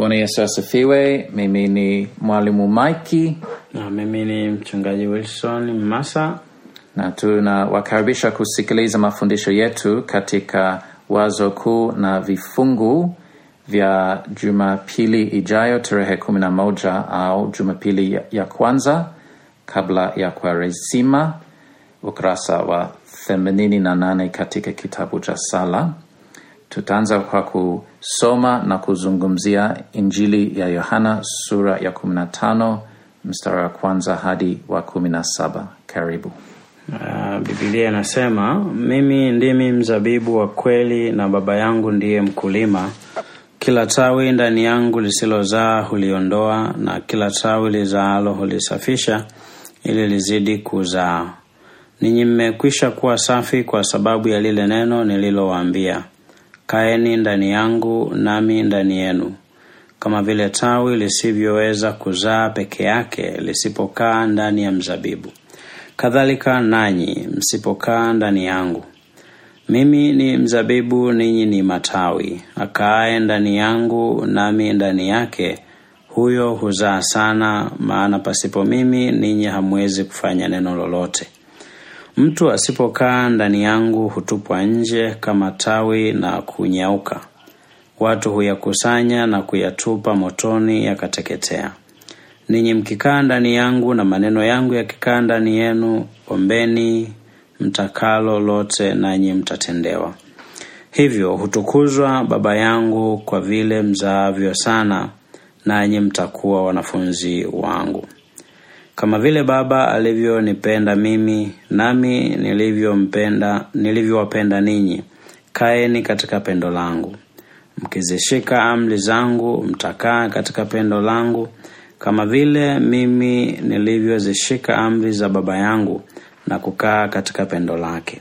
Bwana Yesu asifiwe. Mimi ni mwalimu Maiki Na mimi ni mchungaji Wilson Masa. na tunawakaribisha kusikiliza mafundisho yetu katika wazo kuu na vifungu vya Jumapili ijayo tarehe kumi na moja au Jumapili ya- kwanza kabla ya Kwaresima, ukurasa wa themanini na nane katika kitabu cha Sala. Tutaanza kwa kusoma na kuzungumzia Injili ya Yohana sura ya 15 mstari wa kwanza hadi wa 17. Karibu. Uh, Biblia inasema mimi ndimi mzabibu wa kweli na Baba yangu ndiye mkulima. Kila tawi ndani yangu lisilozaa huliondoa, na kila tawi lizaalo hulisafisha, ili lizidi kuzaa. Ninyi mmekwisha kuwa safi kwa sababu ya lile neno nililowaambia. Kaeni ndani yangu, nami ndani yenu. Kama vile tawi lisivyoweza kuzaa peke yake lisipokaa ndani ya mzabibu, kadhalika nanyi msipokaa ndani yangu. Mimi ni mzabibu, ninyi ni matawi. Akaaye ndani yangu, nami ndani yake, huyo huzaa sana, maana pasipo mimi ninyi hamwezi kufanya neno lolote. Mtu asipokaa ndani yangu hutupwa nje kama tawi na kunyauka. Watu huyakusanya na kuyatupa motoni, yakateketea. Ninyi mkikaa ndani yangu na maneno yangu yakikaa ndani yenu, ombeni mtakalo lote, nanyi mtatendewa. Hivyo hutukuzwa Baba yangu kwa vile mzaavyo sana, nanyi mtakuwa wanafunzi wangu. Kama vile Baba alivyonipenda mimi, nami nilivyompenda nilivyowapenda ninyi, kaeni katika pendo langu. Mkizishika amri zangu, mtakaa katika pendo langu, kama vile mimi nilivyozishika amri za Baba yangu na kukaa katika pendo lake.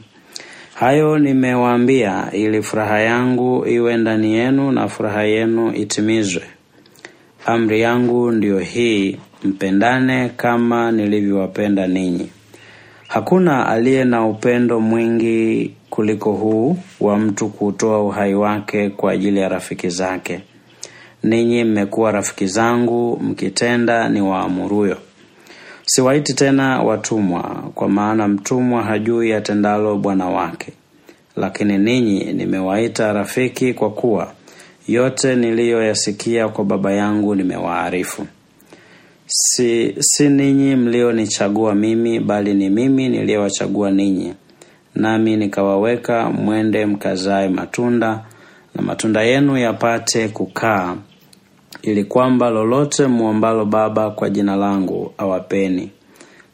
Hayo nimewaambia ili furaha yangu iwe ndani yenu na furaha yenu itimizwe. Amri yangu ndiyo hii, mpendane kama nilivyowapenda ninyi. Hakuna aliye na upendo mwingi kuliko huu wa mtu kutoa uhai wake kwa ajili ya rafiki zake. Ninyi mmekuwa rafiki zangu mkitenda ni waamuruyo. Siwaiti tena watumwa, kwa maana mtumwa hajui atendalo bwana wake, lakini ninyi nimewaita rafiki, kwa kuwa yote niliyoyasikia kwa Baba yangu nimewaarifu. Si, si ninyi mlionichagua mimi, bali ni mimi niliyewachagua ninyi, nami nikawaweka mwende mkazae matunda, na matunda yenu yapate kukaa, ili kwamba lolote muombalo Baba kwa jina langu awapeni.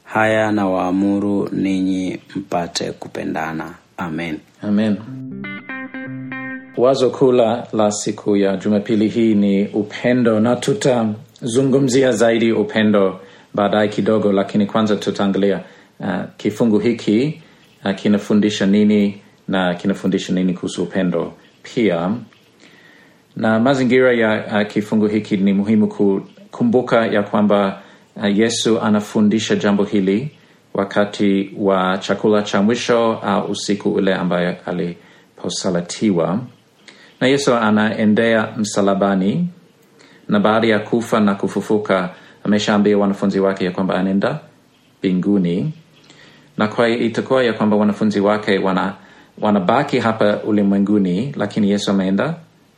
Haya na waamuru ninyi mpate kupendana. Amen. Amen. Wazo kuu la siku ya Jumapili hii ni upendo, na tutazungumzia zaidi upendo baadaye kidogo, lakini kwanza tutaangalia uh, kifungu hiki uh, kinafundisha nini na kinafundisha nini kuhusu upendo pia. Na mazingira ya uh, kifungu hiki ni muhimu kukumbuka ya kwamba uh, Yesu anafundisha jambo hili wakati wa chakula cha mwisho au usiku ule ambaye aliposalatiwa, na Yesu anaendea msalabani, na baada ya kufa na kufufuka ameshaambia wanafunzi wake ya kwamba anaenda mbinguni, na kwa itakuwa ya kwamba wanafunzi wake wana wanabaki hapa ulimwenguni, lakini Yesu ameenda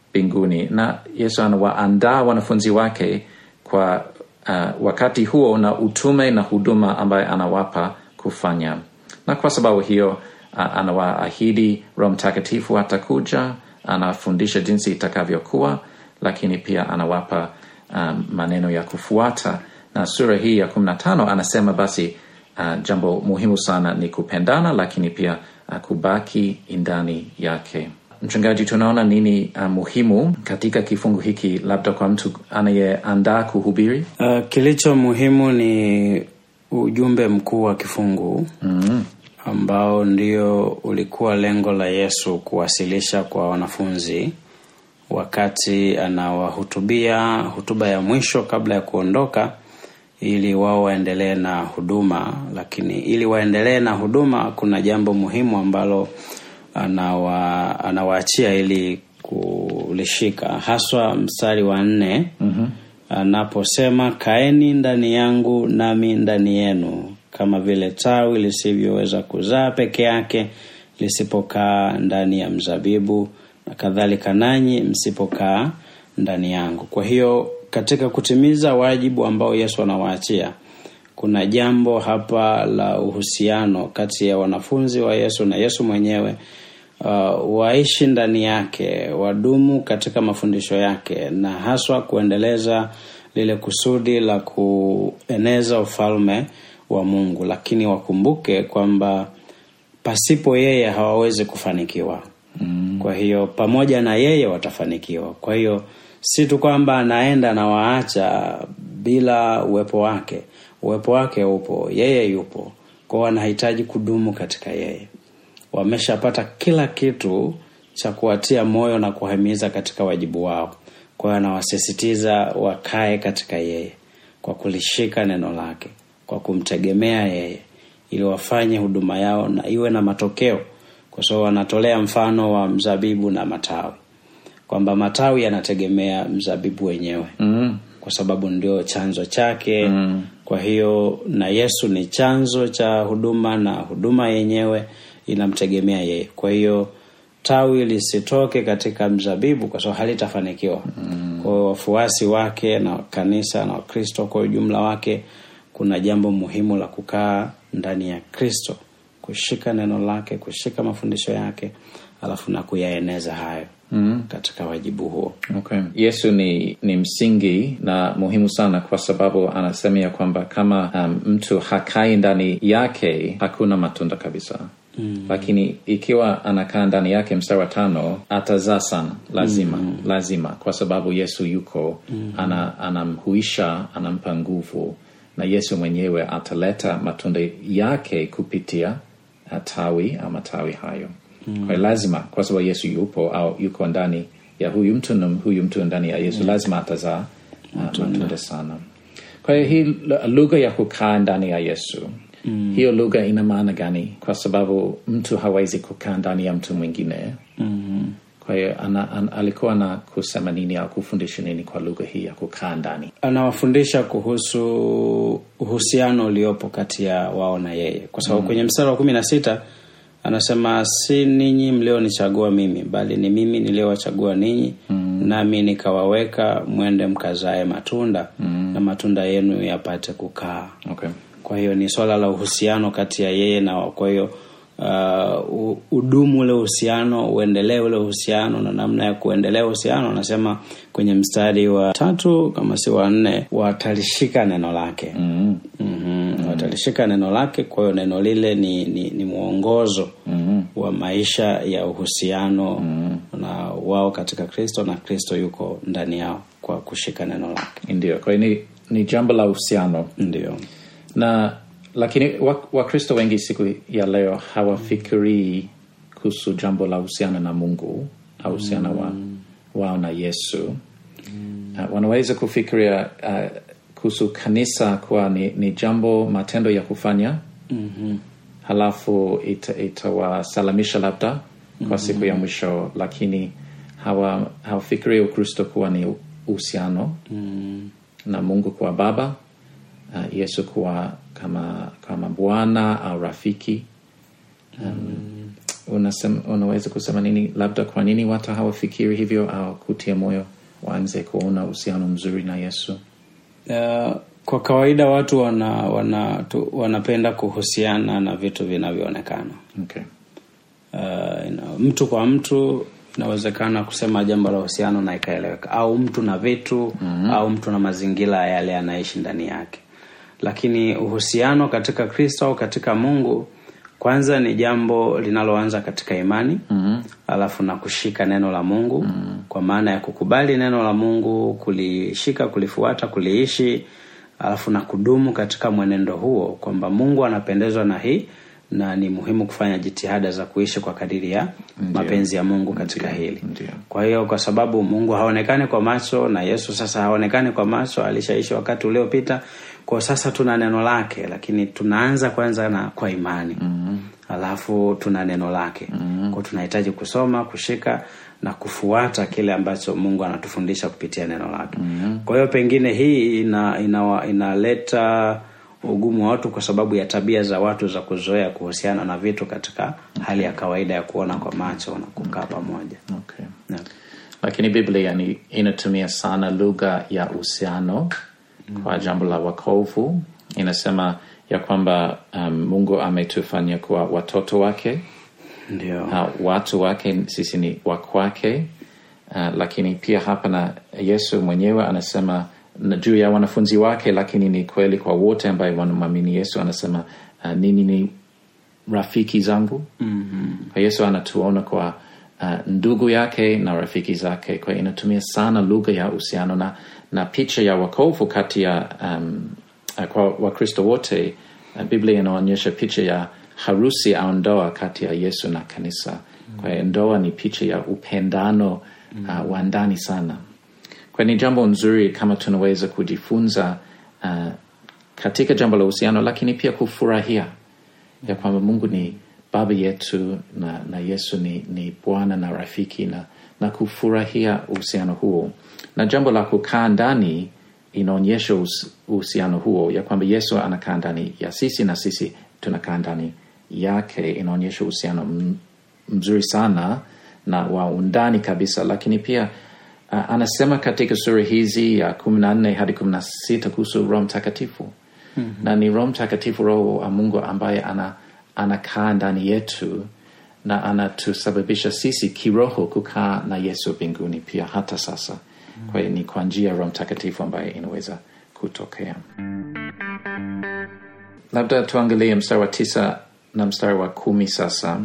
mbinguni. Na Yesu anawaandaa wanafunzi wake kwa uh, wakati huo na utume na huduma ambaye anawapa kufanya, na kwa sababu hiyo uh, anawaahidi Roho Mtakatifu atakuja, anafundisha jinsi itakavyokuwa, lakini pia anawapa um, maneno ya kufuata. Na sura hii ya kumi na tano anasema basi uh, jambo muhimu sana ni kupendana, lakini pia uh, kubaki ndani yake. Mchungaji, tunaona nini uh, muhimu katika kifungu hiki, labda kwa mtu anayeandaa kuhubiri? Uh, kilicho muhimu ni ujumbe mkuu wa kifungu mm ambao ndio ulikuwa lengo la Yesu kuwasilisha kwa wanafunzi wakati anawahutubia hutuba ya mwisho kabla ya kuondoka, ili wao waendelee na huduma. Lakini ili waendelee na huduma, kuna jambo muhimu ambalo anawa, anawaachia ili kulishika, haswa mstari wa nne anaposema kaeni ndani yangu nami ndani yenu, kama vile tawi lisivyoweza kuzaa peke yake lisipokaa ndani ya mzabibu, na kadhalika nanyi msipokaa ndani yangu. Kwa hiyo katika kutimiza wajibu ambao Yesu anawaachia kuna jambo hapa la uhusiano kati ya wanafunzi wa Yesu na Yesu mwenyewe. Uh, waishi ndani yake, wadumu katika mafundisho yake, na haswa kuendeleza lile kusudi la kueneza ufalme wa Mungu, lakini wakumbuke kwamba pasipo yeye hawawezi kufanikiwa. Mm. Kwa hiyo pamoja na yeye watafanikiwa. Kwa hiyo si tu kwamba anaenda na waacha bila uwepo wake. Uwepo wake upo, yeye yupo, kwao wanahitaji kudumu katika yeye. Wameshapata kila kitu cha kuwatia moyo na kuwahimiza katika wajibu wao. Kwa hiyo anawasisitiza wakae katika yeye kwa kulishika neno lake, kwa kumtegemea yeye, ili wafanye huduma yao na iwe na matokeo, kwa sababu wanatolea mfano wa mzabibu na matawi, kwamba matawi yanategemea mzabibu wenyewe mm. kwa sababu ndio chanzo chake mm. kwa hiyo na yesu ni chanzo cha huduma na huduma yenyewe inamtegemea yeye kwa hiyo tawi lisitoke katika mzabibu kwa sababu halitafanikiwa mm. kwa wafuasi wake na kanisa na wakristo kwa ujumla wake kuna jambo muhimu la kukaa ndani ya kristo kushika neno lake kushika mafundisho yake alafu na kuyaeneza hayo mm. katika wajibu huo Okay. Yesu ni, ni msingi na muhimu sana kwa sababu anasema ya kwamba kama um, mtu hakai ndani yake hakuna matunda kabisa mm. lakini ikiwa anakaa ndani yake mstari wa tano atazaa sana lazima mm. lazima kwa sababu Yesu yuko mm. ana, anamhuisha anampa nguvu na Yesu mwenyewe ataleta matunda yake kupitia tawi ama tawi hayo mm. kwa lazima kwa sababu Yesu yupo au yuko ndani ya huyu mtu na huyu mtu ndani ya Yesu lazima atazaa uh, matunda sana. Kwa hiyo hii lugha ya kukaa ndani ya Yesu mm. hiyo lugha ina maana gani? Kwa sababu mtu hawezi kukaa ndani ya mtu mwingine mm. Kwa hiyo alikuwa na kusema nini au kufundisha nini kwa lugha hii ya kukaa ndani? anawafundisha kuhusu uhusiano uliopo kati ya wao na yeye kwa sababu mm. kwenye mstari wa kumi na sita anasema si ninyi mlionichagua mimi bali ni mimi niliyowachagua ninyi mm. nami nikawaweka mwende mkazae matunda mm. na matunda yenu yapate kukaa Okay. kwa hiyo ni swala la uhusiano kati ya yeye na wao kwa hiyo uh, udumu ule uhusiano uendelee ule uhusiano na namna ya kuendelea uhusiano anasema kwenye mstari wa tatu kama si wa nne watalishika neno lake mm. mm-hmm. watalishika neno lake kwa hiyo neno lile ni, ni, ni mwongozo mm-hmm. wa maisha ya uhusiano mm-hmm. na wao katika kristo na kristo yuko ndani yao kwa kushika neno lake Ndio, kwa hiyo ni, ni jambo la uhusiano ndio na lakini wa- wakristo wengi siku ya leo hawafikirii kuhusu jambo la uhusiana na mungu au uhusiana wa, wao na yesu. Uh, wanaweza kufikiria uh, kuhusu kanisa kuwa ni, ni jambo matendo ya kufanya. Mm-hmm. halafu ita- itawasalamisha labda kwa siku ya mwisho lakini hawa hawafikirii ukristo kuwa ni uhusiano mm. na mungu kwa baba uh, yesu kuwa kama kama bwana au rafiki. Um, unasema, unaweza kusema nini? Labda kwa nini watu hawafikiri hivyo au kutia moyo waanze kuona uhusiano mzuri na yesu? Uh, kwa kawaida watu wana, wana, tu, wanapenda kuhusiana na vitu vinavyoonekana. Okay. uh, ina, mtu kwa mtu inawezekana kusema jambo la uhusiano na ikaeleweka. Au mtu na vitu mm-hmm. au mtu na mazingira yale anaishi ndani yake lakini uhusiano katika kristo au katika mungu kwanza ni jambo linaloanza katika imani mm-hmm. alafu na kushika neno la mungu mm-hmm. kwa maana ya kukubali neno la mungu kulishika kulifuata kuliishi alafu na kudumu katika mwenendo huo kwamba mungu anapendezwa na hii na ni muhimu kufanya jitihada za kuishi kwa kadiri ya mapenzi ya mungu katika hili Ndiyo. kwa hiyo kwa sababu mungu haonekani kwa macho na yesu sasa haonekani kwa macho alishaishi wakati uliopita kwa sasa tuna neno lake lakini tunaanza kwanza na kwa imani mm-hmm. alafu tuna neno lake mm-hmm. Kwa tunahitaji kusoma kushika na kufuata kile ambacho mungu anatufundisha kupitia neno lake mm-hmm. kwa hiyo pengine hii ina, ina, inaleta ugumu wa watu kwa sababu ya tabia za watu za kuzoea kuhusiana na vitu katika hali ya kawaida ya kuona kwa macho na kukaa pamoja okay. yeah. lakini biblia ni inatumia sana lugha ya uhusiano kwa jambo la wakovu inasema ya kwamba um, mungu ametufanya kuwa watoto wake. Ndio. Uh, watu wake sisi ni wakwake uh, lakini pia hapa na yesu mwenyewe anasema na juu ya wanafunzi wake lakini ni kweli kwa wote ambaye wanamwamini yesu anasema uh, nini ni rafiki zangu? Mm-hmm. kwa yesu anatuona kwa uh, ndugu yake na rafiki zake. Kwa inatumia sana lugha ya uhusiano na, na picha ya wakovu kati ya um, uh, kwa wakristo wote uh, biblia inaonyesha picha ya harusi au ndoa kati ya yesu na kanisa. Kwa hiyo ndoa ni picha ya upendano uh, wa ndani sana. Kwa ni jambo nzuri kama tunaweza kujifunza uh, katika jambo la uhusiano lakini pia kufurahia ya kwamba mungu ni baba yetu na, na yesu ni, ni bwana na rafiki na, na kufurahia uhusiano huo. Na jambo la kukaa ndani inaonyesha uhusiano huo ya kwamba yesu anakaa ndani ya sisi na sisi tunakaa ndani yake. Inaonyesha uhusiano mzuri sana na wa undani kabisa. Lakini pia uh, anasema katika sura hizi ya kumi na nne hadi kumi na sita kuhusu roho mtakatifu. Mm-hmm. na ni roho mtakatifu roho wa mungu ambaye ana anakaa ndani yetu na anatusababisha sisi kiroho kukaa na yesu mbinguni pia hata sasa. Kwa ni kwa njia roho mtakatifu ambaye inaweza kutokea. Labda tuangalie mstari wa tisa na mstari wa kumi sasa.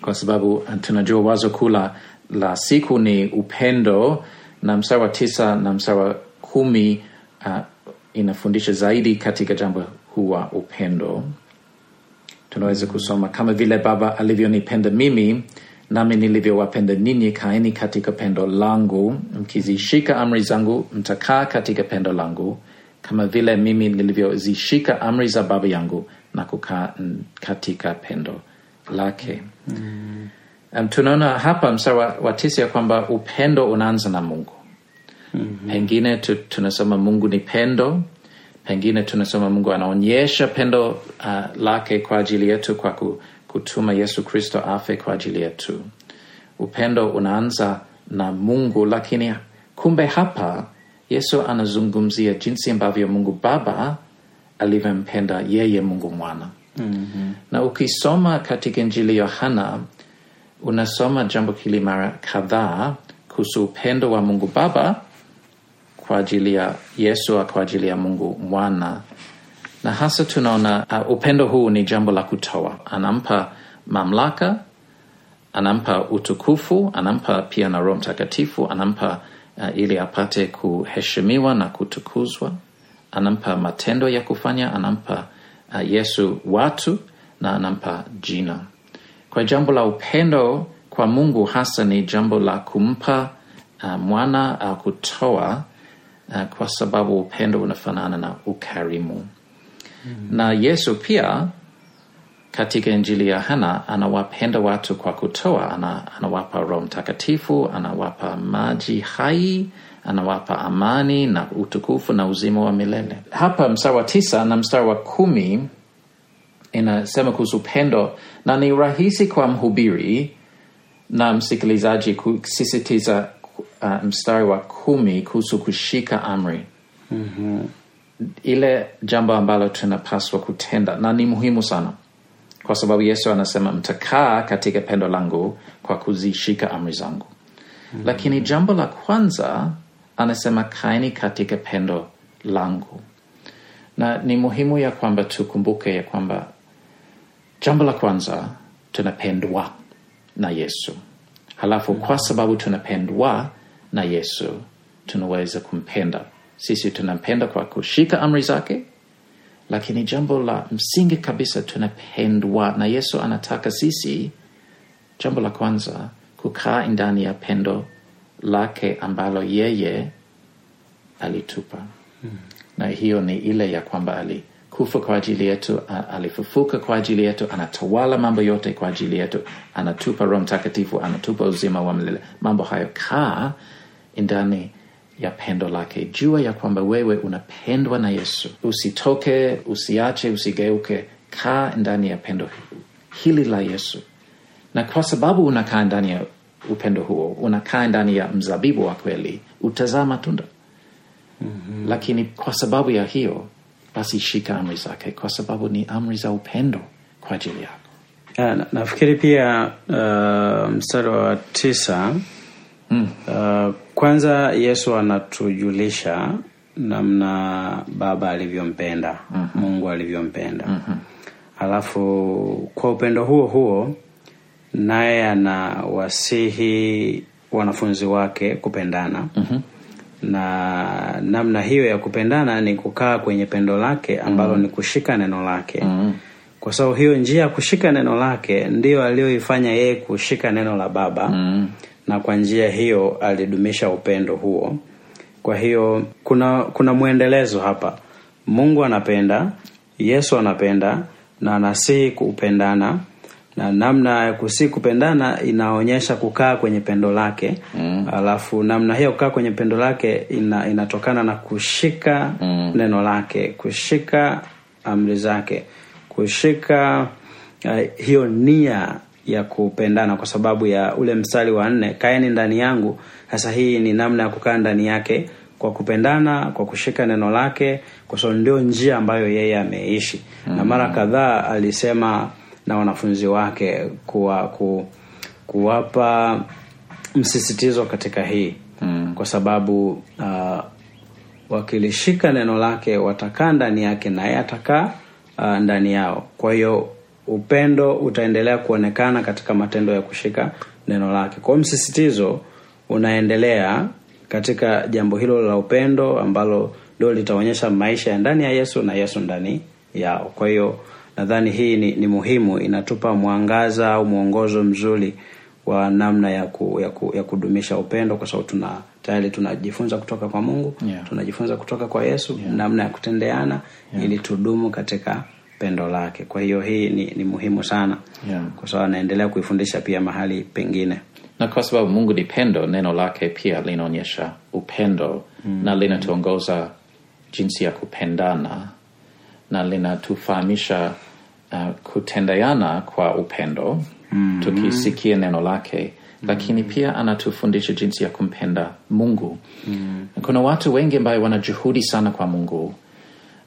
Kwa sababu uh, tunajua wazo kuu la la siku ni upendo na mstari wa tisa na mstari wa kumi uh, inafundisha zaidi katika jambo huwa upendo tunaweza kusoma kama vile baba alivyonipenda mimi nami nilivyowapenda ninyi kaeni katika pendo langu. Mkizishika amri zangu mtakaa katika pendo langu. Kama vile mimi nilivyozishika amri za baba yangu na kukaa katika pendo lake. Mm. um, tunaona hapa mstari wa, wa tisa ya kwamba upendo unaanza na mungu. Mm-hmm. pengine tu, tunasema mungu ni pendo pengine tunasema mungu anaonyesha pendo uh, lake kwa ajili yetu kwa kutuma yesu kristo afe kwa ajili yetu upendo unaanza na mungu lakini kumbe hapa yesu anazungumzia jinsi ambavyo mungu baba alivyompenda yeye mungu mwana mm-hmm. na ukisoma katika injili yohana unasoma jambo hili mara kadhaa kuhusu upendo wa mungu baba kwa ajili ya yesu kwa ajili ya mungu mwana. Na hasa tunaona uh, upendo huu ni jambo la kutoa. Anampa mamlaka anampa utukufu anampa pia na roho mtakatifu anampa uh, ili apate kuheshimiwa na kutukuzwa. Anampa matendo ya kufanya anampa uh, yesu watu na anampa jina. Kwa jambo la upendo kwa mungu hasa ni jambo la kumpa uh, mwana au uh, kutoa uh, kwa sababu upendo unafanana na ukarimu mm-hmm. na yesu pia katika injili ya hana anawapenda watu kwa kutoa ana, anawapa roho mtakatifu anawapa maji hai anawapa amani na utukufu na uzima wa milele hapa mstari wa tisa na mstari wa kumi inasema kuhusu upendo na ni rahisi kwa mhubiri na msikilizaji kusisitiza uh, mstari wa kumi kuhusu kushika amri mm-hmm. ile jambo ambalo tunapaswa kutenda na ni muhimu sana kwa sababu yesu anasema mtakaa katika pendo langu kwa kuzishika amri zangu mm-hmm. lakini jambo la kwanza anasema kaeni katika pendo langu na ni muhimu ya kwamba tukumbuke ya kwamba jambo la kwanza tunapendwa na yesu halafu kwa sababu tunapendwa na yesu tunaweza kumpenda sisi tunampenda kwa kushika amri zake lakini jambo la msingi kabisa tunapendwa na yesu anataka sisi jambo la kwanza kukaa ndani ya pendo lake ambalo yeye alitupa hmm. na hiyo ni ile ya kwamba alikufa kwa ajili yetu alifufuka kwa ajili yetu anatawala mambo yote kwa ajili yetu anatupa roho mtakatifu anatupa uzima wa milele. Mambo hayo kaa ndani ya pendo lake. Jua ya kwamba wewe unapendwa na yesu. Usitoke usiache usigeuke. Kaa ndani ya pendo hili la yesu. Na kwa sababu unakaa ndani ya upendo huo unakaa ndani ya mzabibu wa kweli utazaa matunda. Mm-hmm. lakini kwa sababu ya hiyo basi shika amri zake kwa sababu ni amri za upendo kwa ajili yako Ya, na, nafikiri pia uh, mstari wa tisa mm. uh, kwanza yesu anatujulisha namna baba alivyompenda mm-hmm. mungu alivyompenda mm-hmm. alafu kwa upendo huo huo naye anawasihi wanafunzi wake kupendana mm-hmm. Na namna hiyo ya kupendana ni kukaa kwenye pendo lake ambalo mm-hmm. ni kushika neno lake. Mm-hmm kwa sababu hiyo njia ya kushika neno lake ndiyo aliyoifanya yeye kushika neno la baba. Mm. na kwa njia hiyo alidumisha upendo huo. Kwa hiyo kuna kuna mwendelezo hapa. Mungu anapenda yesu anapenda na anasihi kupendana na namna ya kusihi kupendana inaonyesha kukaa kwenye pendo lake mm. alafu namna hiyo kukaa kwenye pendo lake ina, inatokana na kushika mm. neno lake kushika amri zake kushika uh, hiyo nia ya kupendana kwa sababu ya ule mstari wa nne kaeni ndani yangu sasa hii ni namna ya kukaa ndani yake kwa kupendana kwa kushika neno lake kwa sababu ndio njia ambayo yeye ameishi mm-hmm. na mara kadhaa alisema na wanafunzi wake kuwa, ku, kuwapa msisitizo katika hii. Mm. kwa sababu uh, wakilishika neno lake watakaa ndani yake naye atakaa uh, ndani yao. Kwa hiyo upendo utaendelea kuonekana katika matendo ya kushika neno lake. Kwa hiyo msisitizo unaendelea katika jambo hilo la upendo ambalo ndio litaonyesha maisha ya ndani ya yesu na yesu ndani yao. Kwa hiyo nadhani hii ni, ni muhimu inatupa mwangaza au mwongozo mzuri wa namna ya, ku, ya, ku, ya kudumisha upendo kwa sababu tuna tayari tunajifunza kutoka kwa mungu Yeah. tunajifunza kutoka kwa yesu yeah. namna ya kutendeana yeah. ili tudumu katika pendo lake kwa hiyo hii ni, ni muhimu sana Yeah. kwa sababu anaendelea kuifundisha pia mahali pengine na kwa sababu mungu ni pendo neno lake pia linaonyesha upendo mm. na linatuongoza jinsi ya kupendana na linatufahamisha uh, kutendeana kwa upendo mm. tukisikia neno lake lakini pia anatufundisha jinsi ya kumpenda mungu mm. kuna watu wengi ambayo wana juhudi sana kwa mungu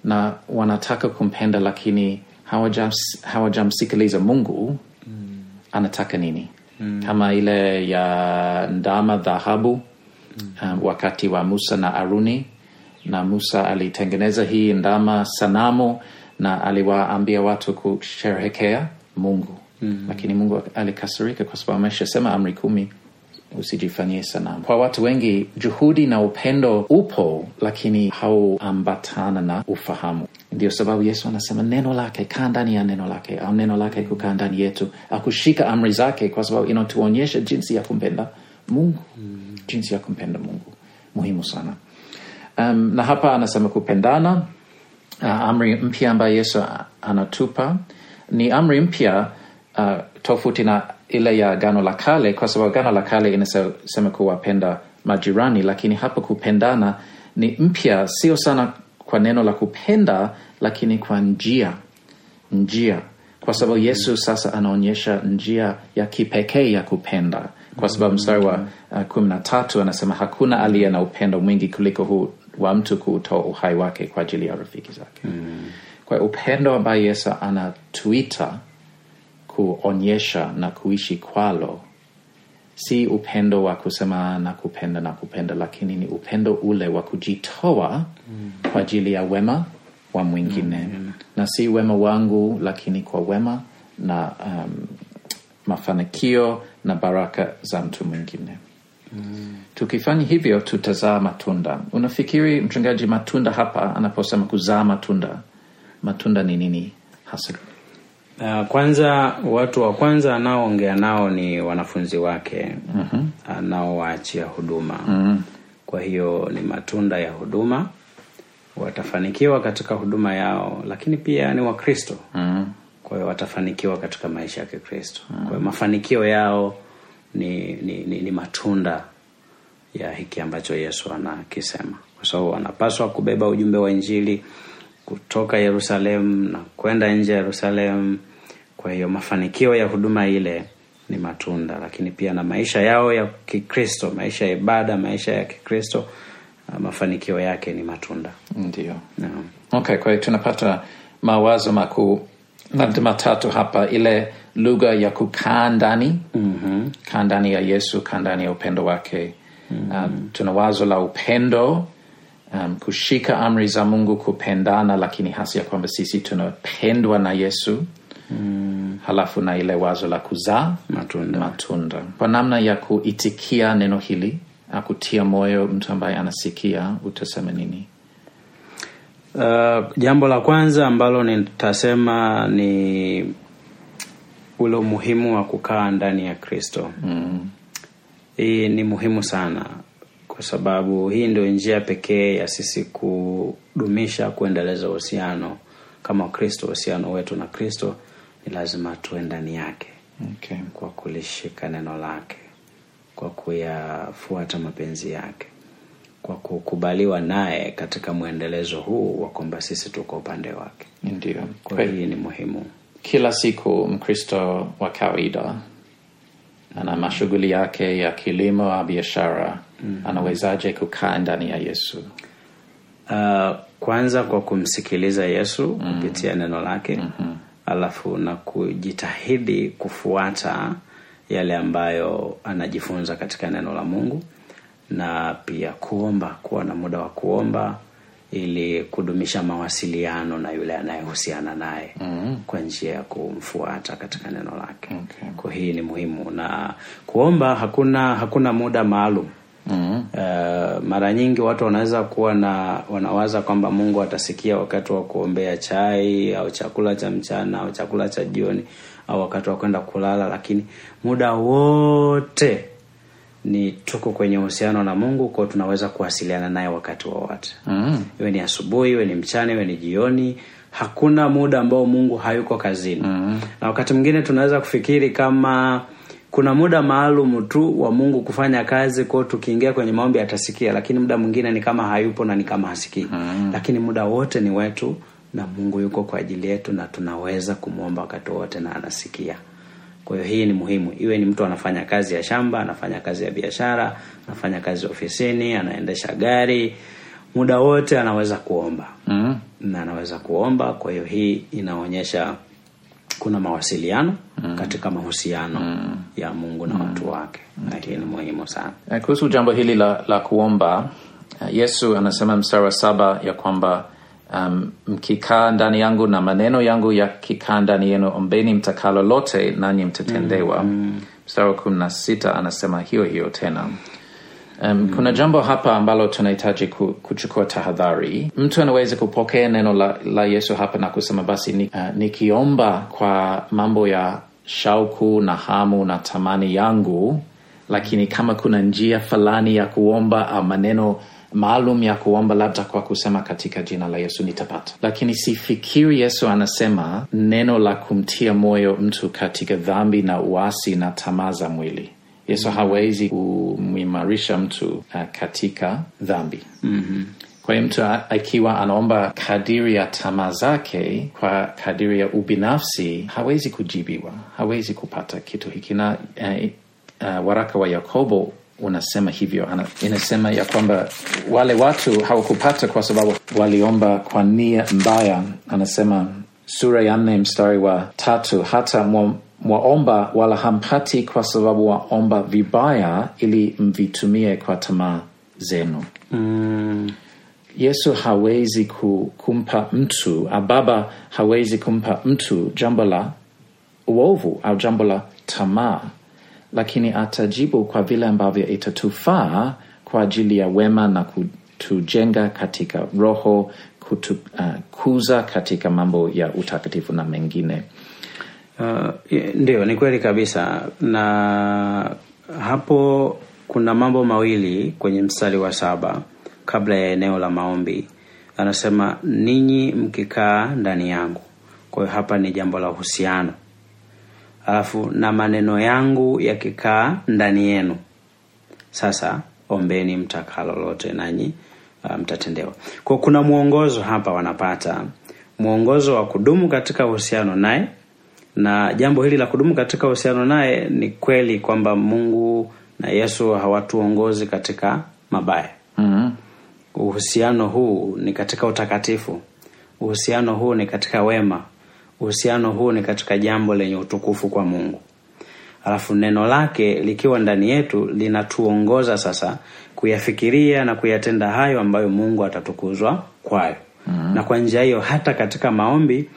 na wanataka kumpenda lakini hawajamsikiliza hawajamsikiliza mungu mm. anataka nini mm. kama ile ya ndama dhahabu mm. um, wakati wa musa na aruni na musa alitengeneza hii ndama sanamu na aliwaambia watu kusherehekea mungu. Mm. lakini mungu alikasirika kwa sababu ameshasema amri kumi usijifanyie sanamu. Kwa watu wengi juhudi na upendo upo lakini hauambatana na ufahamu. Ndio sababu yesu anasema neno lake kaa ndani ya neno lake au neno lake kukaa ndani yetu. Akushika amri zake kwa sababu inatuonyesha jinsi ya kumpenda mungu. Mm. jinsi ya kumpenda mungu. Muhimu sana um, na hapa anasema kupendana. Uh, amri mpya ambayo yesu anatupa ni amri mpya uh, tofauti na ile ya gano la kale kwa sababu gano la kale inasema kuwapenda majirani lakini hapa kupendana ni mpya sio sana kwa neno la kupenda lakini kwa njia njia. Kwa sababu yesu sasa anaonyesha njia ya kipekee ya kupenda. Kwa sababu mstari wa uh, kumi na tatu anasema hakuna aliye na upendo mwingi kuliko huu wa mtu kuutoa uhai wake kwa ajili ya rafiki zake mm. kwa upendo ambayo yesu anatuita kuonyesha na kuishi kwalo si upendo wa kusema na kupenda na kupenda lakini ni upendo ule wa kujitoa mm. kwa ajili ya wema wa mwingine mm. na si wema wangu lakini kwa wema na um, mafanikio na baraka za mtu mwingine mm. tukifanya hivyo tutazaa matunda unafikiri mchungaji matunda hapa anaposema kuzaa matunda matunda ni nini hasa Uh, kwanza watu wa kwanza anaoongea nao ni wanafunzi wake uh-huh. anaowaachia huduma uh-huh. kwa hiyo ni matunda ya huduma watafanikiwa katika huduma yao lakini pia ni wakristo Mm. kwa hiyo watafanikiwa katika maisha ya kikristo kwa hiyo mafanikio yao ni, ni, ni, ni matunda ya hiki ambacho yesu anakisema kwa sababu wanapaswa kubeba ujumbe wa injili kutoka yerusalemu na kwenda nje ya yerusalemu kwa hiyo mafanikio ya huduma ile ni matunda lakini pia na maisha yao ya kikristo maisha ya ibada maisha ya kikristo uh, mafanikio yake ni matunda Ndio. Naam. Okay, kwa hiyo tunapata mawazo makuu labda matatu hapa, ile lugha ya kukaa ndani mm-hmm. kaa ndani ya Yesu, kaa ndani ya upendo wake mm-hmm. um, tuna wazo la upendo um, kushika amri za Mungu, kupendana, lakini hasa ya kwamba sisi tunapendwa na Yesu mm. halafu na ile wazo la kuzaa matunda matunda kwa namna ya kuitikia neno hili akutia moyo mtu ambaye anasikia, utasema nini? Uh, jambo la kwanza ambalo nitasema ni ule umuhimu wa kukaa ndani ya Kristo. Mm. Hii ni muhimu sana kwa sababu hii ndio njia pekee ya sisi kudumisha, kuendeleza uhusiano kama Kristo. Uhusiano wetu na Kristo ni lazima tuwe ndani yake Okay. kwa kulishika neno lake, kwa kuyafuata mapenzi yake, kwa kukubaliwa naye katika mwendelezo huu wa kwamba sisi tuko upande wake. Ndio. Kwa Kwa hii ni muhimu. Kila siku Mkristo wa kawaida. Ana mashughuli yake ya kilimo au biashara, anawezaje kukaa ndani ya Yesu? Uh, kwanza kwa kumsikiliza Yesu kupitia neno lake. Alafu na kujitahidi kufuata yale ambayo anajifunza katika neno la Mungu. Na pia kuomba, kuwa na muda wa kuomba ili kudumisha mawasiliano na yule anayehusiana naye kwa njia ya kumfuata katika neno lake. Okay. Kwa hii ni muhimu, na kuomba hakuna hakuna muda maalum. Mm. Uh, mara nyingi watu wanaweza kuwa na wanawaza kwamba Mungu atasikia wakati wa kuombea chai au chakula cha mchana au chakula cha jioni au wakati wa kwenda kulala, lakini muda wote ni tuko kwenye uhusiano na Mungu, kwao, tunaweza kuwasiliana naye wakati wowote Mm. iwe ni asubuhi, iwe ni mchana, iwe ni jioni. Hakuna muda ambao Mungu hayuko kazini. Na wakati mwingine tunaweza kufikiri kama kuna muda maalum tu wa Mungu kufanya kazi, kwao, tukiingia kwenye maombi atasikia, lakini muda mwingine ni kama hayupo na ni kama hasikii. Lakini muda wote ni wetu na Mungu yuko kwa ajili yetu na tunaweza kumwomba wakati wote na anasikia. Kwa hiyo hii ni muhimu, iwe ni mtu anafanya kazi ya shamba, anafanya kazi ya biashara, anafanya kazi ofisini, anaendesha gari, muda wote anaweza kuomba Mm. na anaweza kuomba. Kwa hiyo hii inaonyesha kuna mawasiliano katika mahusiano ya Mungu na watu wake, na hii ni muhimu sana. Eh, Kuhusu jambo hili la, la kuomba, eh, Yesu anasema mstari wa saba ya kwamba um, mkikaa ndani yangu na maneno yangu yakikaa ndani yenu, ombeni mtakalo lote, nanyi mtatendewa. Mstari wa kumi na sita anasema hiyo hiyo tena. Um, Kuna jambo hapa ambalo tunahitaji kuchukua tahadhari. Mtu anaweza kupokea neno la, la Yesu hapa na kusema basi ni, uh, nikiomba kwa mambo ya shauku na hamu na tamani yangu, lakini kama kuna njia fulani ya kuomba au maneno maalum ya kuomba, labda kwa kusema katika jina la Yesu nitapata. Lakini sifikiri Yesu anasema neno la kumtia moyo mtu katika dhambi na uasi na tamaa za mwili. Yesu hawezi kumwimarisha mtu uh, katika dhambi. mm-hmm. Kwa hiyo mtu akiwa anaomba kadiri ya tamaa zake kwa kadiri ya ubinafsi, hawezi kujibiwa, hawezi kupata kitu hiki. Na uh, uh, waraka wa Yakobo unasema hivyo, Ana- inasema ya kwamba wale watu hawakupata kwa sababu waliomba kwa nia mbaya. Anasema sura ya nne mstari wa tatu hata mwa, mwaomba wala hampati kwa sababu waomba vibaya ili mvitumie kwa tamaa zenu. Mm, Yesu hawezi ku, kumpa mtu a baba hawezi kumpa mtu jambo la uovu au jambo la tamaa, lakini atajibu kwa vile ambavyo itatufaa kwa ajili ya wema na kutujenga katika roho, kutukuza katika mambo ya utakatifu na mengine. Uh, ndio ni kweli kabisa, na hapo kuna mambo mawili kwenye mstari wa saba kabla ya eneo la maombi. anasema ninyi mkikaa ndani yangu kwa hiyo hapa ni jambo la uhusiano alafu na maneno yangu yakikaa ndani yenu. Sasa ombeni mtakalo lote nanyi uh, mtatendewa. Kwa kuna mwongozo hapa wanapata. Mwongozo wa kudumu katika uhusiano naye na jambo hili la kudumu katika uhusiano naye ni kweli kwamba mungu na yesu hawatuongozi katika mabaya. Mm uhusiano huu ni katika utakatifu. Uhusiano huu ni katika wema uhusiano huu ni katika jambo lenye utukufu kwa mungu. Alafu neno lake likiwa ndani yetu linatuongoza sasa kuyafikiria na kuyatenda hayo ambayo mungu atatukuzwa kwayo. Mm-hmm. na kwa njia hiyo hata katika maombi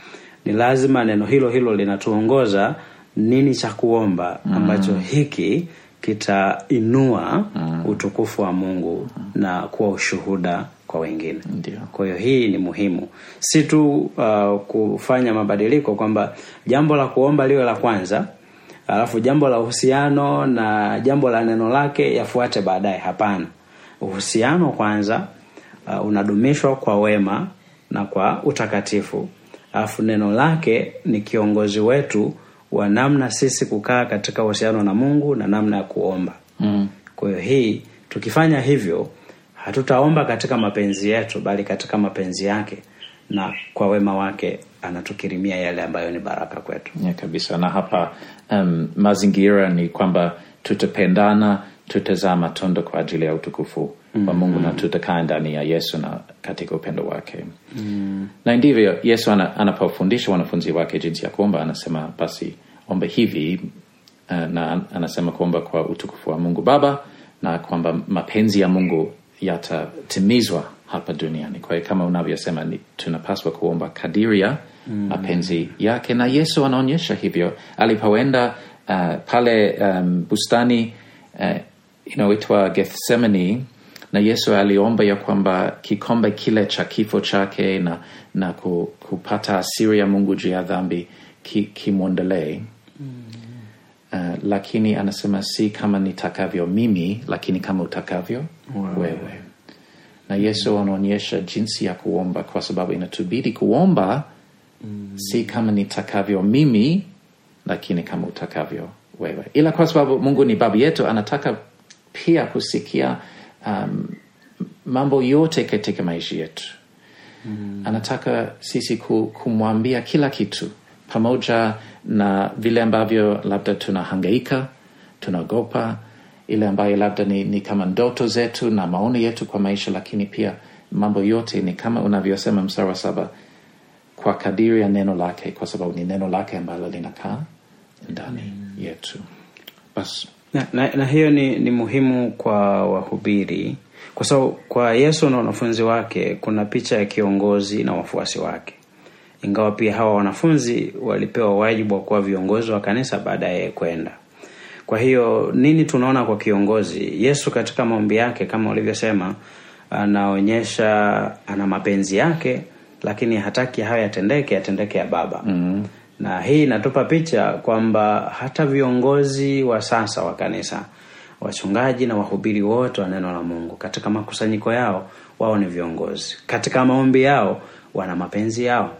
ni lazima neno hilo hilo linatuongoza nini cha kuomba ambacho hiki kitainua utukufu wa mungu na kuwa ushuhuda kwa wengine. Kwa hiyo hii ni muhimu. Si tu uh, kufanya mabadiliko kwamba jambo la kuomba liwe la kwanza alafu jambo la uhusiano na jambo la neno lake yafuate baadaye. Hapana. Uhusiano kwanza uh, unadumishwa kwa wema na kwa utakatifu. Alafu neno lake ni kiongozi wetu wa namna sisi kukaa katika uhusiano na mungu na namna ya kuomba. Mm. kwa hiyo hii tukifanya hivyo hatutaomba katika mapenzi yetu bali katika mapenzi yake na kwa wema wake anatukirimia yale ambayo ni baraka kwetu. Yeah, kabisa. Na hapa um, mazingira ni kwamba tutapendana tutazaa matunda kwa ajili ya utukufu wa mungu na tutakaa ndani ya yesu na katika upendo wake. Mm. na ndivyo yesu anapofundisha wanafunzi wake jinsi ya kuomba anasema basi ombe hivi uh, na anasema kuomba kwa utukufu wa mungu baba na kwamba mapenzi ya mungu yatatimizwa hapa duniani. Kwa hiyo kama unavyosema tunapaswa kuomba kadiri ya mapenzi yake. Na yesu anaonyesha hivyo. Alipoenda uh, pale um, bustani uh, inayoitwa gethsemani na yesu aliomba ya kwamba kikombe kile cha kifo chake na, na ku, kupata asiri ya mungu juu ya dhambi ki- kimwondelee uh, lakini anasema si kama nitakavyo mimi lakini kama utakavyo Wow. wewe na yesu anaonyesha jinsi ya kuomba kwa sababu inatubidi kuomba mm. si kama nitakavyo mimi lakini kama utakavyo wewe ila kwa sababu mungu ni baba yetu anataka pia kusikia um, mambo yote katika maisha yetu mm. anataka sisi kumwambia kila kitu pamoja na vile ambavyo labda tunahangaika tunaogopa ile ambayo labda ni, ni kama ndoto zetu na maoni yetu kwa maisha lakini pia mambo yote ni kama unavyosema mstari wa saba kwa kadiri ya neno lake kwa sababu ni neno lake ambalo linakaa ndani mm. yetu. Basi. Na, na, na hiyo ni, ni muhimu kwa wahubiri kwa sababu kwa yesu na wanafunzi wake kuna picha ya kiongozi na wafuasi wake. Ingawa pia hawa wanafunzi walipewa wajibu wa kuwa viongozi wa kanisa baadaye kwenda kwa hiyo nini tunaona kwa kiongozi? Yesu katika maombi yake kama ulivyosema anaonyesha ana mapenzi yake lakini hataki hayo yatendeke yatendeke ya baba. Mm-hmm. na hii inatupa picha kwamba hata viongozi wa sasa wa kanisa wachungaji na wahubiri wote wa neno la mungu katika makusanyiko yao wao ni viongozi. Katika maombi yao wana mapenzi yao.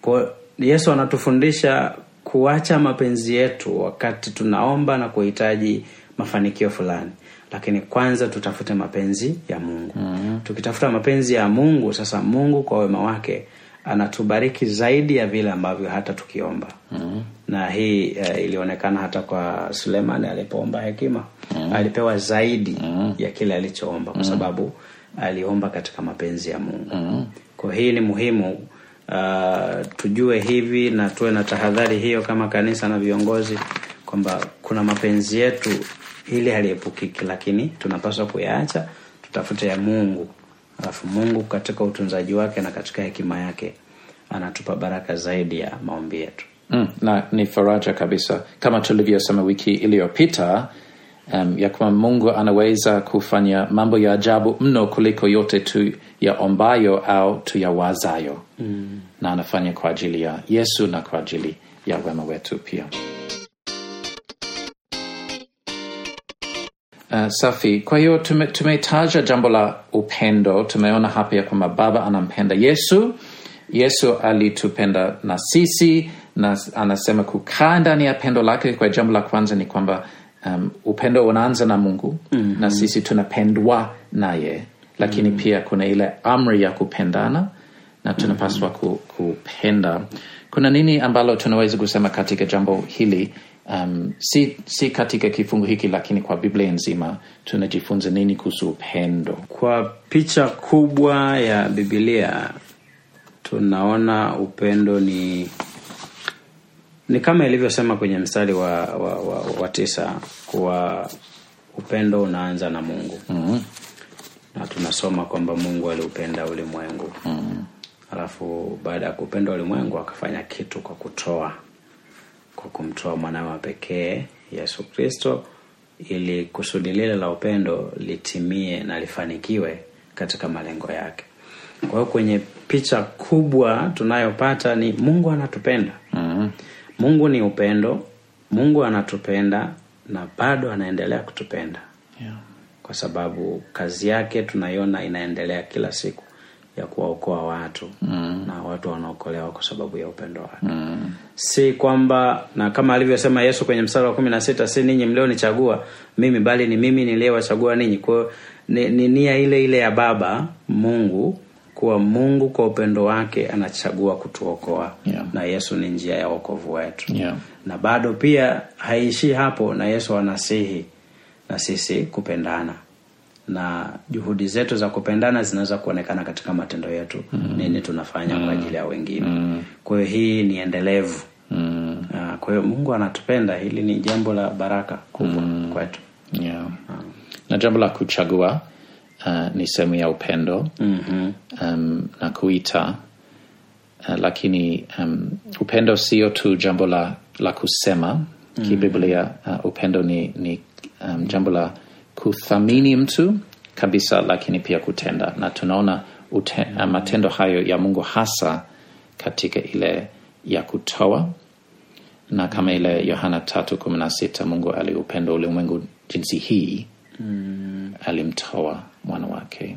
Kwa yesu anatufundisha kuacha mapenzi yetu wakati tunaomba na kuhitaji mafanikio fulani lakini kwanza tutafute mapenzi ya mungu mm-hmm. tukitafuta mapenzi ya mungu sasa mungu kwa wema wake anatubariki zaidi ya vile ambavyo hata tukiomba mm-hmm. na hii uh, ilionekana hata kwa sulemani alipoomba hekima mm-hmm. alipewa zaidi mm-hmm. ya kile alichoomba kwa sababu aliomba katika mapenzi ya mungu mm-hmm. kwa hii ni muhimu uh, tujue hivi na tuwe na tahadhari hiyo kama kanisa na viongozi kwamba kuna mapenzi yetu ili haliepukiki lakini tunapaswa kuyaacha tutafute ya mungu. Alafu mungu katika utunzaji wake na katika hekima yake anatupa baraka zaidi ya maombi yetu. Mm, na ni faraja kabisa. Kama tulivyosema wiki iliyopita um, ya kwamba mungu anaweza kufanya mambo ya ajabu mno kuliko yote tu ya ombayo au tuyawazayo mm. na anafanya kwa ajili ya yesu na kwa ajili ya wema wetu pia Uh, safi. Kwa hiyo tume, tumetaja jambo la upendo. Tumeona hapa ya kwamba Baba anampenda Yesu. Yesu alitupenda na sisi na anasema kukaa ndani ya pendo lake. Kwa jambo la kwanza ni kwamba um, upendo unaanza na Mungu mm-hmm. na sisi tunapendwa naye, lakini mm-hmm. pia kuna ile amri ya kupendana na tunapaswa ku, kupenda. Kuna nini ambalo tunaweza kusema katika jambo hili? Um, si, si katika kifungu hiki lakini kwa Biblia nzima tunajifunza nini kuhusu upendo? Kwa picha kubwa ya bibilia tunaona upendo ni ni kama ilivyosema kwenye mstari wa, wa, wa, wa tisa kuwa upendo unaanza na Mungu mm-hmm. na tunasoma kwamba Mungu aliupenda ulimwengu Mm-hmm. alafu baada ya kupenda ulimwengu akafanya kitu kwa kutoa kwa kumtoa mwanawe wa pekee Yesu Kristo ili kusudi lile la upendo litimie na lifanikiwe katika malengo yake. Kwa hiyo kwenye picha kubwa tunayopata ni Mungu anatupenda. Mm-hmm. Mungu ni upendo, Mungu anatupenda na bado anaendelea kutupenda Yeah. kwa sababu kazi yake tunaiona inaendelea kila siku ya kuwaokoa watu mm. na watu wanaokolewa kwa sababu ya upendo wake Mm. si kwamba na kama alivyosema yesu kwenye mstari wa kumi na sita si ninyi mlionichagua mimi bali ni mimi niliyewachagua ninyi kwayo ni, ni nia ile ile ya baba mungu kuwa mungu kwa upendo wake anachagua kutuokoa Yeah. na yesu ni njia ya wokovu wetu Yeah. na bado pia haiishii hapo na yesu anasihi na sisi kupendana na juhudi zetu za kupendana zinaweza kuonekana katika matendo yetu mm. nini tunafanya kwa ajili ya wengine mm. kwa hiyo hii ni endelevu Mm. Ah, kwa hiyo mungu anatupenda hili ni jambo la baraka kubwa mm. kwetu Yeah. na jambo la kuchagua uh, ni sehemu ya upendo mm-hmm. um, na kuita. Uh, lakini um, upendo sio tu jambo la, la kusema. Mm. kibiblia uh, upendo ni, ni um, jambo la kuthamini mtu kabisa lakini pia kutenda. Na tunaona ute, uh, matendo hayo ya mungu hasa katika ile ya kutoa. Na kama ile yohana tatu kumi na sita mungu aliupenda ulimwengu jinsi hii. Mm. alimtoa mwana wake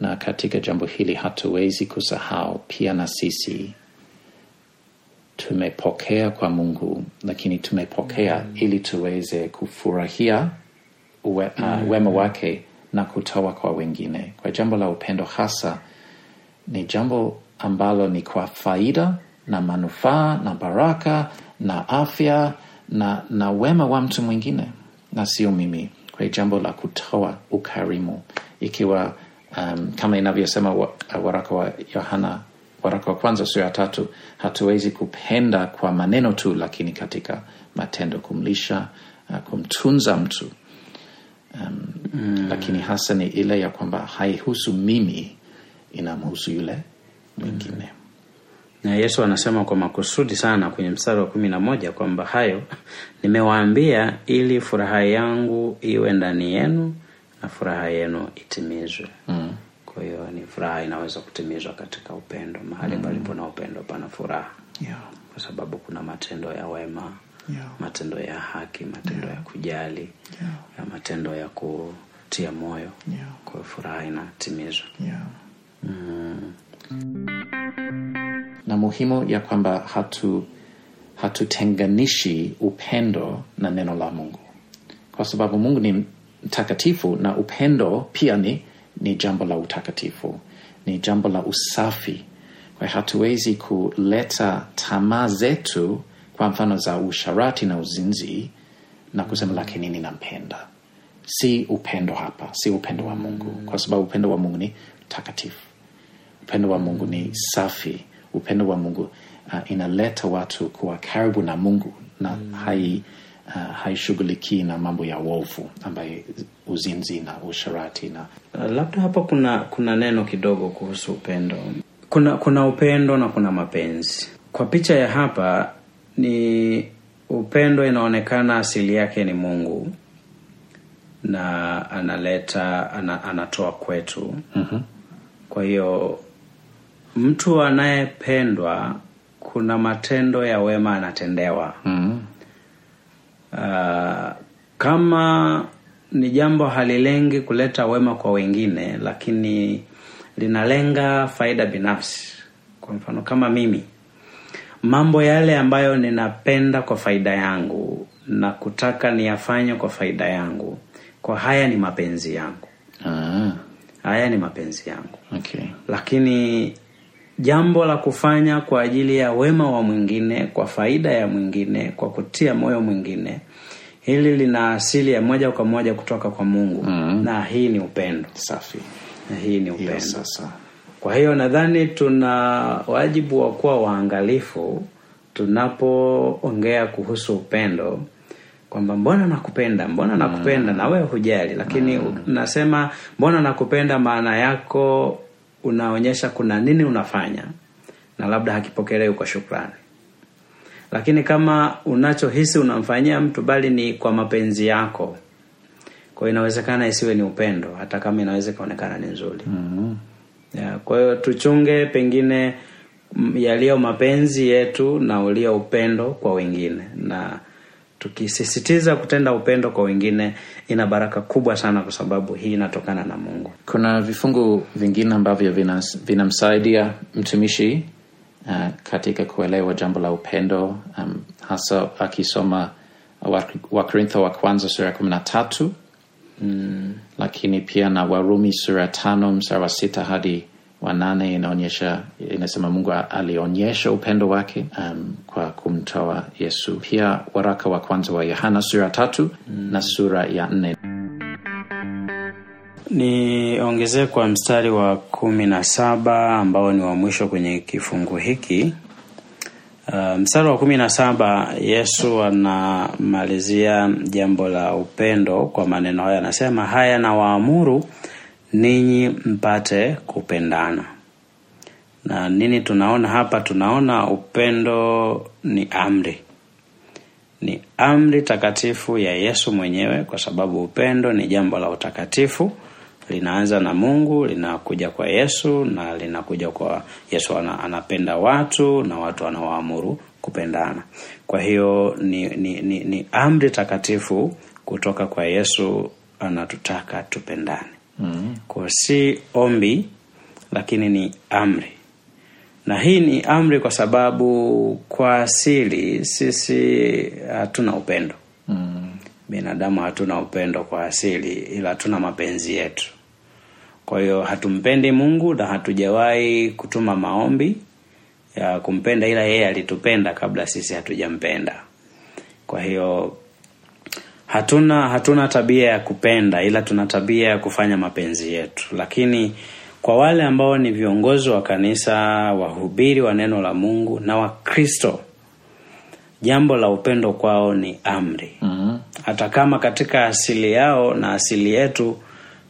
na katika jambo hili hatuwezi kusahau pia na sisi tumepokea kwa mungu lakini tumepokea mm. ili tuweze kufurahia uwe, uh, wema wake na kutoa kwa wengine. Kwa jambo la upendo hasa ni jambo ambalo ni kwa faida na manufaa na baraka na afya na, na wema wa mtu mwingine na sio mimi kwa jambo la kutoa ukarimu. Ikiwa um, kama inavyosema wa, waraka wa yohana waraka wa kwanza sio ya tatu hatuwezi kupenda kwa maneno tu lakini katika matendo kumlisha uh, kumtunza mtu. Um, mm. lakini hasa ni ile ya kwamba haihusu mimi inamhusu yule mwingine na yesu anasema kwa makusudi sana kwenye mstari wa kumi na moja kwamba hayo nimewaambia ili furaha yangu iwe ndani yenu na furaha yenu itimizwe mm. kwa hiyo ni furaha inaweza kutimizwa katika upendo mahali mm. palipo na upendo pana furaha yeah. kwa sababu kuna matendo ya wema Yeah. matendo ya haki matendo ya kujali Yeah. ya matendo ya kutia moyo Yeah. kwa hiyo furaha inatimizwa Yeah. mm. Na muhimu ya kwamba hatu hatutenganishi upendo na neno la mungu. Kwa sababu mungu ni mtakatifu na upendo pia ni, ni jambo la utakatifu ni jambo la usafi. Kwa hatuwezi kuleta tamaa zetu kwa mfano za usharati na uzinzi na kusema lakini ninampenda. Si upendo hapa si upendo wa mungu. Kwa sababu upendo wa mungu ni takatifu upendo wa mungu ni safi upendo wa mungu uh, inaleta watu kuwa karibu na mungu na mm. hai uh, haishughulikii na mambo ya wovu ambaye uzinzi na usharati na Uh, labda hapa kuna kuna neno kidogo kuhusu upendo kuna kuna upendo na kuna mapenzi kwa picha ya hapa ni upendo inaonekana asili yake ni mungu na analeta ana, anatoa kwetu mm-hmm. kwa hiyo mtu anayependwa kuna matendo ya wema anatendewa. Mm-hmm. uh, kama ni jambo halilengi kuleta wema kwa wengine lakini linalenga faida binafsi. Kwa mfano kama mimi mambo yale ambayo ninapenda kwa faida yangu na kutaka niyafanye kwa faida yangu kwa haya ni mapenzi yangu. Ah, haya ni mapenzi yangu. Okay. lakini jambo la kufanya kwa ajili ya wema wa mwingine kwa faida ya mwingine kwa kutia moyo mwingine hili lina asili ya moja kwa moja kutoka kwa mungu Mm. na hii ni upendo Safi. na hii ni upendo sasa. kwa hiyo nadhani tuna wajibu wa kuwa waangalifu tunapoongea kuhusu upendo kwamba mbona nakupenda mbona nakupenda na wewe hujali lakini unasema mbona nakupenda maana yako unaonyesha kuna nini unafanya na labda hakipokelewi kwa shukrani. Lakini kama unachohisi unamfanyia mtu bali ni kwa mapenzi yako kwa inawezekana isiwe ni upendo hata kama inaweza ikaonekana ni nzuri. Mhm. ya, kwa hiyo tuchunge pengine mm, yaliyo mapenzi yetu na ulio upendo kwa wengine. Na tukisisitiza kutenda upendo kwa wengine ina baraka kubwa sana kwa sababu hii inatokana na mungu. Kuna vifungu vingine ambavyo vina- vinamsaidia mtumishi uh, katika kuelewa jambo la upendo um, hasa akisoma Wa- wakorintho wa kwanza sura kumi na tatu. Mm, lakini pia na warumi sura tano msara wa sita hadi wa inaonyesha inasema mungu alionyesha upendo wake um, kwa kumtoa yesu. Pia waraka wa kwanza wa yohana sura ya tatu na sura ya nne. Niongezee kwa mstari wa kumi na saba ambao ni wa mwisho kwenye kifungu hiki. Uh, mstari wa kumi na saba yesu anamalizia jambo la upendo kwa maneno hayo. Anasema haya na waamuru ninyi mpate kupendana. Na nini tunaona hapa? Tunaona upendo ni amri. Ni amri takatifu ya yesu mwenyewe kwa sababu upendo ni jambo la utakatifu. Linaanza na mungu linakuja kwa yesu na linakuja kwa yesu anapenda watu na watu anawaamuru kupendana. Kwa hiyo ni, ni, ni, ni amri takatifu kutoka kwa yesu anatutaka tupendane mm. kwa si ombi lakini ni amri na hii ni amri kwa sababu kwa asili sisi hatuna upendo Mm. binadamu hatuna upendo kwa asili ila hatuna mapenzi yetu kwa hiyo hatumpendi mungu na hatujawahi kutuma maombi ya kumpenda ila yeye alitupenda kabla sisi hatujampenda kwa hiyo hatuna hatuna tabia ya kupenda ila tuna tabia ya kufanya mapenzi yetu. Lakini kwa wale ambao ni viongozi wa kanisa wahubiri wa neno la mungu na wakristo jambo la upendo kwao ni amri. Mm. hata kama katika asili yao na asili yetu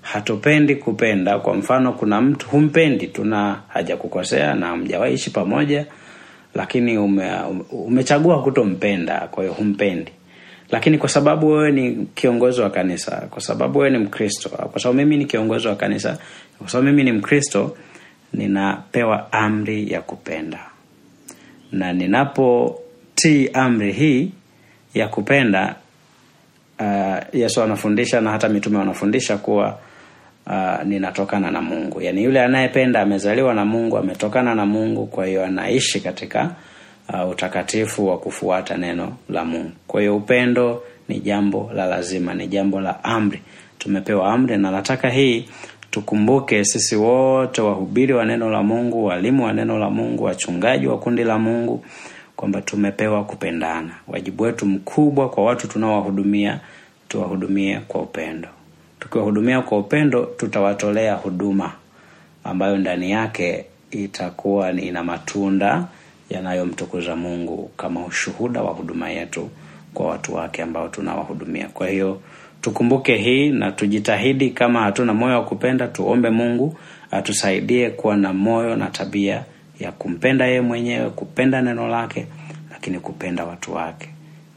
hatupendi kupenda kwa mfano kuna mtu humpendi tuna haja kukosea na mjawaishi pamoja lakini ume, umechagua kutompenda kwa hiyo humpendi lakini kwa sababu wewe ni kiongozi wa kanisa kwa sababu wewe ni mkristo kwa sababu mimi ni kiongozi wa kanisa kwa sababu mimi ni mkristo ninapewa amri ya kupenda. Na ninapotii amri hii ya kupenda uh, yesu anafundisha na hata mitume wanafundisha kuwa uh, ninatokana na mungu. Yaani yule anayependa amezaliwa na mungu ametokana na mungu kwa hiyo anaishi katika uh, utakatifu wa kufuata neno la mungu. Kwa hiyo upendo ni jambo la lazima ni jambo la amri. Tumepewa amri na nataka hii tukumbuke sisi wote wahubiri wa neno la mungu walimu wa neno la mungu wachungaji wa kundi la mungu kwamba tumepewa kupendana. Wajibu wetu mkubwa kwa watu tunaowahudumia tuwahudumie kwa upendo. Tukiwahudumia kwa upendo tutawatolea huduma ambayo ndani yake itakuwa ni ina matunda yanayomtukuza mungu kama ushuhuda wa huduma yetu kwa watu wake ambao tunawahudumia. Kwa hiyo tukumbuke hii na tujitahidi kama hatuna moyo wa kupenda tuombe mungu atusaidie kuwa na moyo na tabia ya kumpenda yeye mwenyewe kupenda neno lake lakini kupenda watu wake.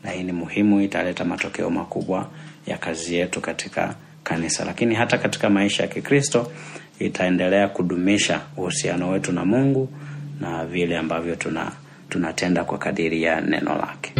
Na hii ni muhimu italeta matokeo makubwa ya kazi yetu katika kanisa. Lakini hata katika maisha ya kikristo itaendelea kudumisha uhusiano wetu na mungu na vile ambavyo tuna tunatenda kwa kadiri ya neno lake